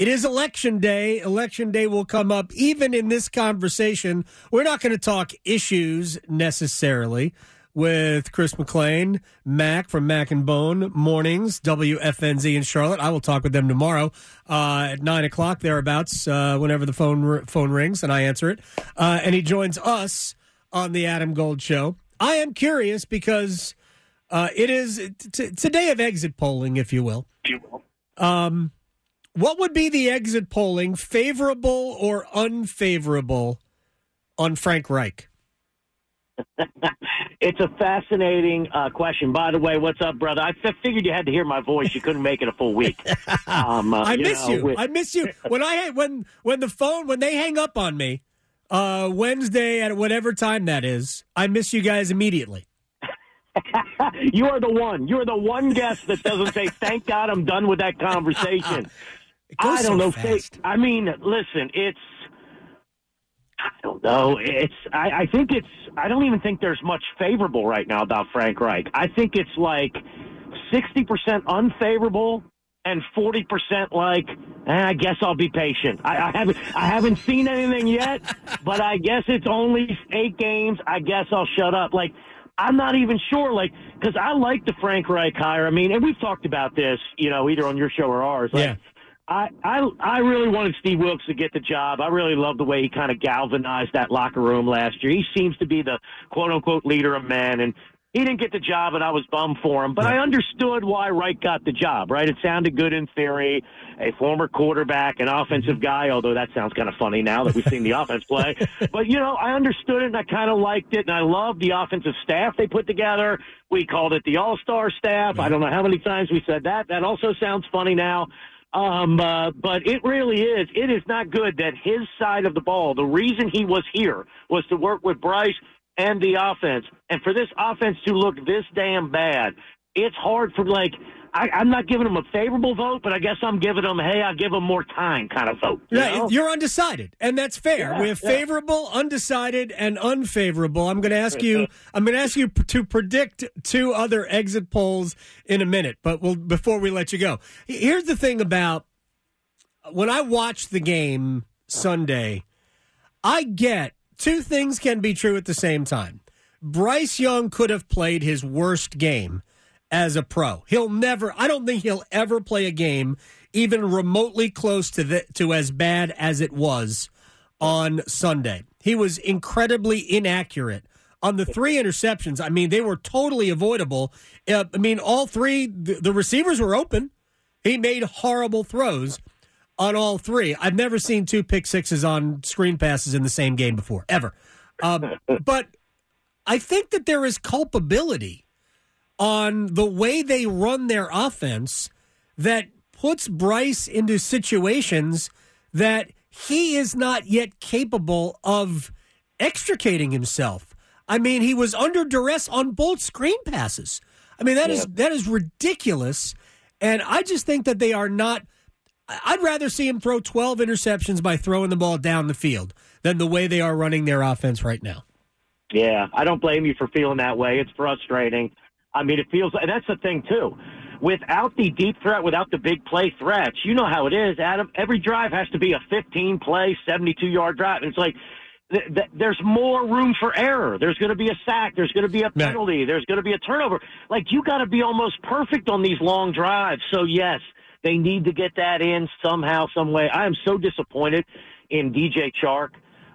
It is election day. Election day will come up even in this conversation. We're not going to talk issues necessarily with Chris McClain, Mac from Mac and Bone Mornings, WFNZ in Charlotte. I will talk with them tomorrow uh, at nine o'clock thereabouts, uh, whenever the phone phone rings and I answer it. Uh, and he joins us on the Adam Gold Show. I am curious because uh, it is it's a day of exit polling, if you will. Um, what would be the exit polling, favorable or unfavorable, on Frank Reich? it's a fascinating uh, question. By the way, what's up, brother? I f- figured you had to hear my voice. You couldn't make it a full week. Um, uh, I you miss know, you. With... I miss you. When I when when the phone when they hang up on me uh, Wednesday at whatever time that is, I miss you guys immediately. you are the one. You are the one guest that doesn't say, "Thank God I'm done with that conversation." I don't so know. Fast. I mean, listen, it's I don't know. It's I, I think it's I don't even think there's much favorable right now about Frank Reich. I think it's like sixty percent unfavorable and forty percent like eh, I guess I'll be patient. I, I haven't I haven't seen anything yet, but I guess it's only eight games. I guess I'll shut up. Like I'm not even sure, like, because I like the Frank Reich hire. I mean, and we've talked about this, you know, either on your show or ours. Like, yeah. I, I I really wanted Steve Wilks to get the job. I really love the way he kind of galvanized that locker room last year. He seems to be the quote unquote leader of men, and he didn't get the job, and I was bummed for him. But I understood why Reich got the job. Right? It sounded good in theory. A former quarterback, an offensive mm-hmm. guy. Although that sounds kind of funny now that we've seen the offense play. But you know, I understood it, and I kind of liked it, and I loved the offensive staff they put together. We called it the All Star staff. I don't know how many times we said that. That also sounds funny now. Um, uh, but it really is. It is not good that his side of the ball, the reason he was here was to work with Bryce and the offense. And for this offense to look this damn bad, it's hard for like I, am not giving them a favorable vote, but I guess I'm giving them, hey, I'll give them more time kind of vote. You yeah, know? you're undecided, and that's fair. Yeah, we have yeah. favorable, undecided, and unfavorable. I'm going to ask you. I'm going to ask you to predict two other exit polls in a minute, but we'll, before we let you go, here's the thing about when I watch the game Sunday, I get two things can be true at the same time. Bryce Young could have played his worst game as a pro. He'll never, I don't think he'll ever play a game even remotely close to the, to as bad as it was on Sunday. He was incredibly inaccurate on the three interceptions. I mean, they were totally avoidable. Uh, I mean, all three, the, the receivers were open. He made horrible throws on all three. I've never seen two pick sixes on screen passes in the same game before, ever. Um, but I think that there is culpability on the way they run their offense that puts Bryce into situations that he is not yet capable of extricating himself. I mean, he was under duress on both screen passes. I mean, that yeah. is that is ridiculous. And I just think that they are not I'd rather see him throw 12 interceptions by throwing the ball down the field than the way they are running their offense right now. Yeah, I don't blame you for feeling that way. It's frustrating. I mean, it feels, and that's the thing too. Without the deep threat, without the big play threats, you know how it is, Adam. Every drive has to be a 15 play, 72 yard drive. And it's like, th- th- there's more room for error. There's going to be a sack. There's going to be a penalty. There's going to be a turnover. Like you got to be almost perfect on these long drives. So yes, they need to get that in somehow, some way. I am so disappointed in DJ Chark.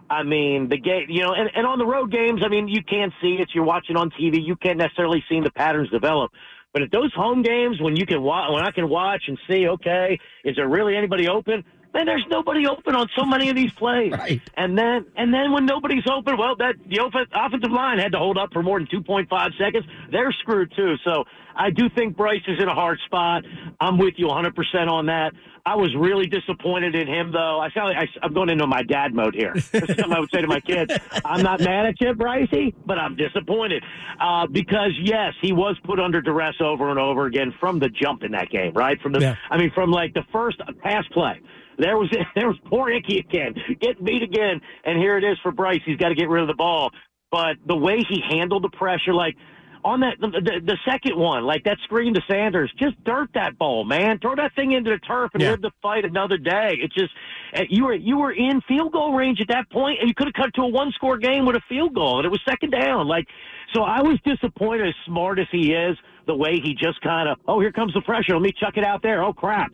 I mean, the game, you know, and, and on the road games, I mean, you can't see it. You're watching on TV. You can't necessarily see the patterns develop. But at those home games, when you can watch, when I can watch and see, okay, is there really anybody open? Man, there's nobody open on so many of these plays. Right. And then, and then when nobody's open, well, that the offensive line had to hold up for more than 2.5 seconds. They're screwed too. So I do think Bryce is in a hard spot. I'm with you 100% on that. I was really disappointed in him, though. I sound like I, am going into my dad mode here. This is something I would say to my kids. I'm not mad at you, Brycey, but I'm disappointed uh, because yes, he was put under duress over and over again from the jump in that game. Right from the, yeah. I mean, from like the first pass play. There was there was poor Ickey again, getting beat again, and here it is for Bryce. He's got to get rid of the ball. But the way he handled the pressure, like on that the, the, second one, like that screen to Sanders, just dirt that ball, man. Throw that thing into the turf and Yeah. live the fight another day. It just uh, you were you were in field goal range at that point, and you could have cut to a one score game with a field goal, and it was second down. Like so, I was disappointed. As smart as he is, the way he just kind of oh here comes the pressure, let me chuck it out there. Oh crap.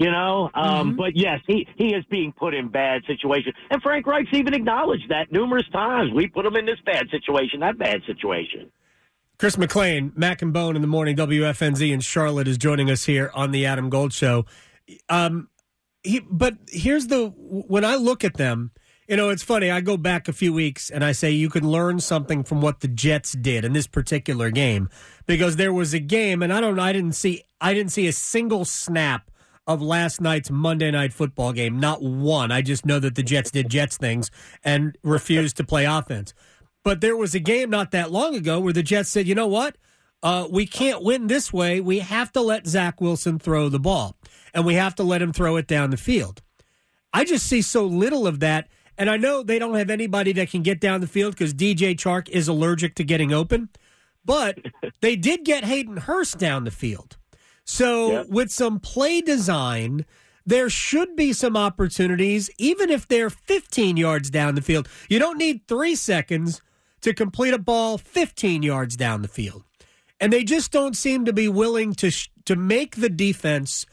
You know, um, but yes, he, he is being put in bad situations. And Frank Reich's even acknowledged that numerous times. We put him in this bad situation, that bad situation. Chris McClain, Mac and Bone in the morning, WFNZ in Charlotte is joining us here on the Adam Gold Show. Um, he, but here's the when I look at them, you know, it's funny. I go back a few weeks and I say you can learn something from what the Jets did in this particular game because there was a game, and I don't, I didn't see, I didn't see a single snap of last night's Monday night football game. Not one. I just know that the Jets did Jets things and refused to play offense. But there was a game not that long ago where the Jets said, you know what? Uh, we can't win this way. We have to let Zach Wilson throw the ball, and we have to let him throw it down the field. I just see so little of that. And I know they don't have anybody that can get down the field because DJ Chark is allergic to getting open, but they did get Hayden Hurst down the field. So, Yeah. with some play design, there should be some opportunities, even if they're 15 yards down the field. You don't need three seconds to complete a ball 15 yards down the field. And they just don't seem to be willing to sh- to make the defense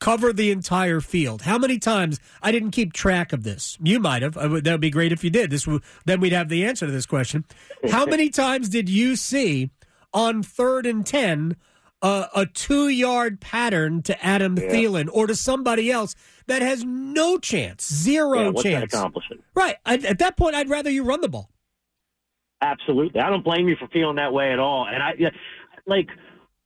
cover the entire field. How many times I didn't keep track of this? You might have. Would- That would be great if you did. This would, then we'd have the answer to this question. How many times did you see on third and ten uh, a two yard pattern to Adam Thielen or to somebody else that has no chance, zero yeah, what's that chance? accomplishing? Right. I, at that point, I'd rather you run the ball. Absolutely. I don't blame you for feeling that way at all. And I, like,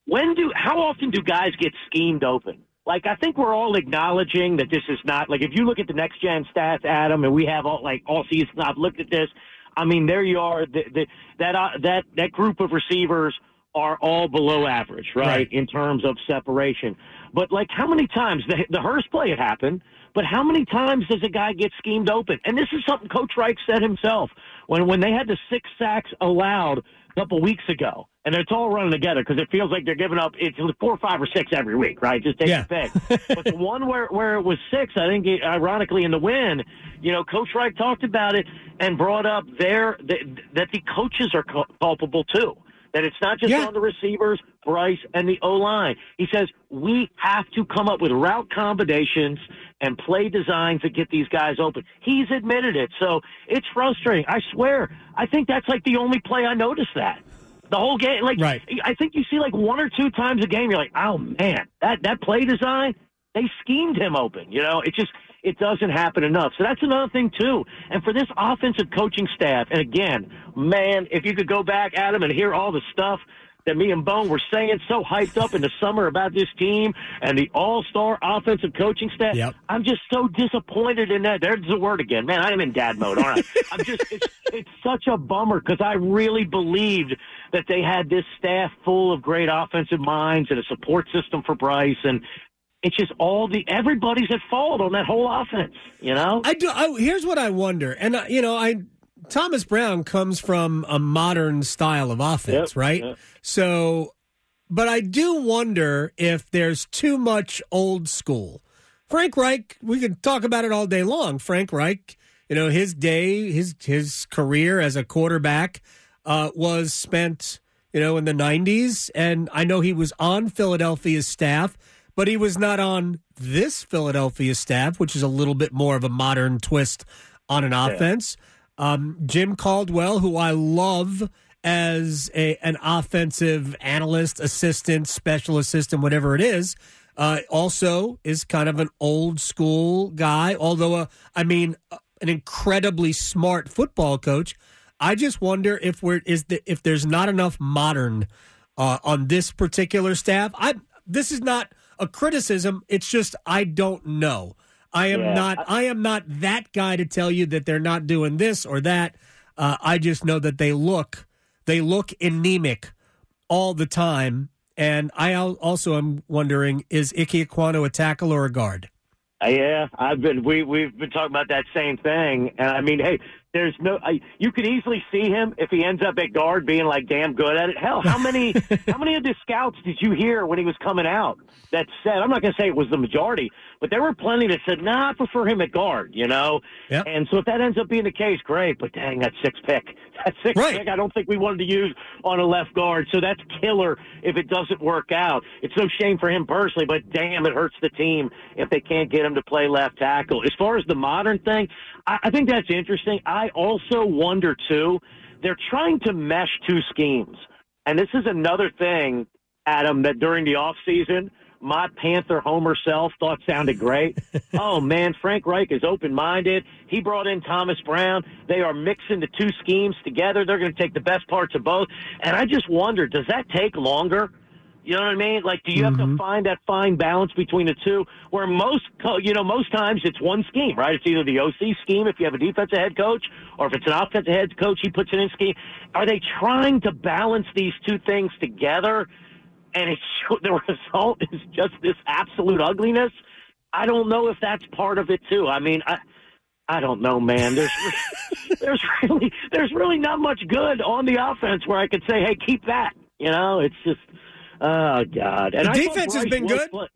when do, how often do guys get schemed open? Like, I think we're all acknowledging that this is not, like, if you look at the next gen stats, Adam, and we have all, like, all season, I've looked at this. I mean, there you are. The, the, that, uh, that, that group of receivers are all below average, right, Right. in terms of separation. But, like, how many times, the, the Hurst play it happened, but how many times does a guy get schemed open? And this is something Coach Reich said himself when when they had the six sacks allowed a couple weeks ago, and it's all running together because it feels like they're giving up. It's four, five, or six every week, right? Just take Yeah. a pick. but the one where where it was six, I think, it, ironically, in the win, you know, Coach Reich talked about it and brought up there that, that the coaches are cul- culpable too. That it's not just Yeah. on the receivers, Bryce, and the O line. He says we have to come up with route combinations and play designs that get these guys open. He's admitted it, so it's frustrating. I swear, I think that's like the only play I noticed that. The whole game, like Right. I think you see like one or two times a game, you're like, oh man, that that play design, they schemed him open. You know, it just it doesn't happen enough. So that's another thing too. And for this offensive coaching staff, and again, man, if you could go back, Adam, and hear all the stuff that me and Bone were saying so hyped up in the summer about this team and the all-star offensive coaching staff. Yep. I'm just so disappointed in that. There's the word again, man. I'm in dad mode. All right, I'm just it's, it's such a bummer because I really believed that they had this staff full of great offensive minds and a support system for Bryce and. It's just all the everybody's at fault on that whole offense, you know. I do. I, here's what I wonder, and uh, you know, I Thomas Brown comes from a modern style of offense, Yep, right? yep. So, but I do wonder if there's too much old school. Frank Reich, we could talk about it all day long. Frank Reich, you know, his day, his his career as a quarterback uh, was spent, you know, in the '90s, and I know he was on Philadelphia's staff, but he was not on this Philadelphia staff, which is a little bit more of a modern twist on an offense. Um, Jim Caldwell, who I love as a, an offensive analyst, assistant, special assistant, whatever it is, uh, also is kind of an old school guy. Although, uh, I mean, uh, an incredibly smart football coach. I just wonder if we're is the, if there's not enough modern uh, on this particular staff. I this is not a criticism. It's just I don't know. I am Yeah. not. I am not that guy to tell you that they're not doing this or that. Uh, I just know that they look they look anemic all the time. And I also am wondering: Is Ike Ekwonu a tackle or a guard? Uh, Yeah, I've been we we've been talking about that same thing, and I mean, hey, there's no. I, you could easily see him if he ends up at guard being like damn good at it. Hell, how many how many of the scouts did you hear when he was coming out that said? I'm not going to say it was the majority, but there were plenty that said, "Nah, I prefer him at guard." You know. Yep. And so if that ends up being the case, great. But dang, that six pick, that six Right. pick, I don't think we wanted to use on a left guard. So that's killer if it doesn't work out. It's no shame for him personally, but damn, it hurts the team if they can't get him to play left tackle. As far as the modern thing, I, I think that's interesting. I also wonder too. They're trying to mesh two schemes, and this is another thing, Adam, that during the off season my Panther Homer self thought sounded great. oh man, Frank Reich is open minded. He brought in Thomas Brown. They are mixing the two schemes together. They're going to take the best parts of both. And I just wonder, does that take longer? You know what I mean? Like, do you have to mm-hmm. find that fine balance between the two? Where most, co- you know, most times it's one scheme, right? It's either the OC scheme if you have a defensive head coach, or if it's an offensive head coach, he puts it in scheme. Are they trying to balance these two things together? And it's the result is just this absolute ugliness. I don't know if that's part of it too. I mean, I I don't know, man. There's there's really there's really not much good on the offense where I could say, hey, keep that. You know, it's just oh god. And The I defense has been good. play-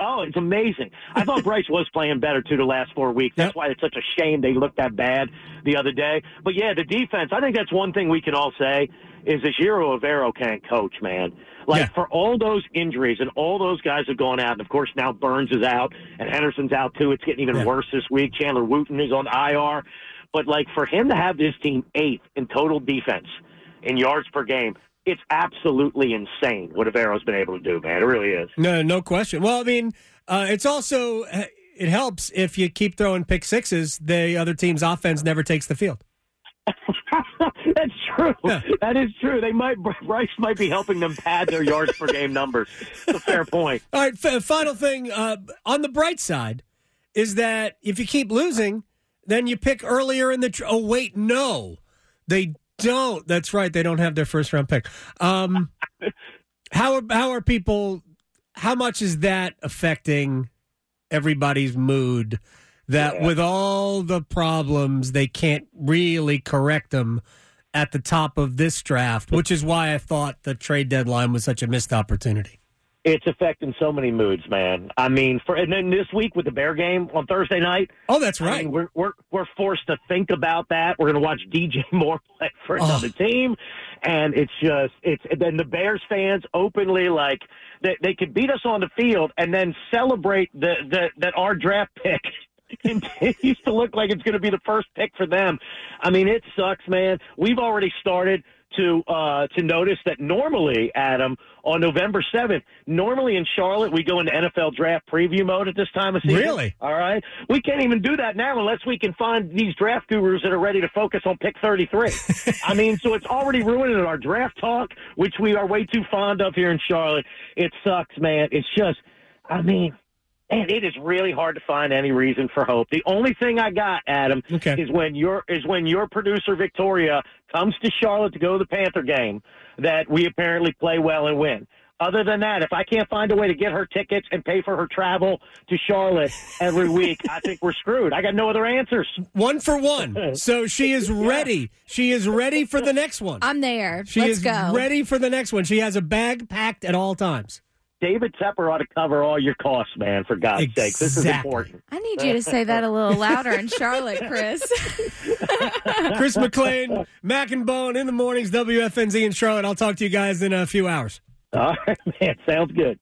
Oh, it's amazing. I thought Bryce was playing better too the last four weeks. That's Yep. why it's such a shame they looked that bad the other day. But yeah, the defense, I think that's one thing we can all say is that Ejiro Evero can't coach, man. Like Yeah. for all those injuries and all those guys have gone out, and of course now Burns is out and Henderson's out too. It's getting even Yeah. worse this week. Chandler Wooten is on IR. But like for him to have this team eighth in total defense in yards per game, it's absolutely insane what Evero's been able to do, man. It really is. No, no question. Well, I mean, uh, it's also it helps if you keep throwing pick sixes. The other team's offense never takes the field. That's true. Yeah. That is true. They might Bryce might be helping them pad their yards per game numbers. It's a fair point. All right. F- final thing uh, on the bright side is that if you keep losing, then you pick earlier in the. Tr- oh wait, no, they don't. That's right. They don't have their first round pick. Um, how are, how are people? How much is that affecting everybody's mood? That Yeah. with all the problems, they can't really correct them at the top of this draft, which is why I thought the trade deadline was such a missed opportunity. It's affecting so many moods, man. I mean, for and then this week with the Bear game on Thursday night, Oh, that's I right. mean, we're we're we're forced to think about that. We're going to watch DJ Moore play for Oh. another team, and it's just it's then the Bears fans openly like they they could beat us on the field and then celebrate the, the that our draft pick continues to look like it's going to be the first pick for them. I mean, it sucks, man. We've already started to uh, to notice that normally, Adam, on November seventh, normally in Charlotte we go into NFL draft preview mode at this time of season. Really? All right. We can't even do that now unless we can find these draft gurus that are ready to focus on pick 33. I mean, so it's already ruining our draft talk, which we are way too fond of here in Charlotte. It sucks, man. It's just, I mean, man, it is really hard to find any reason for hope. The only thing I got, Adam, Okay. is when your is when your producer Victoria comes to Charlotte to go to the Panther game that we apparently play well and win. Other than that, if I can't find a way to get her tickets and pay for her travel to Charlotte every week, I think we're screwed. I got no other answers. One for one. So she is ready. She is ready for the next one. I'm there. She Let's is go. ready for the next one. She has a bag packed at all times. David Tepper ought to cover all your costs, man, for God's sake. This is important. I need you to say that a little louder in Charlotte, Chris. Chris McClain, Mac and Bone in the mornings, WFNZ in Charlotte. I'll talk to you guys in a few hours. All right, man. Sounds good.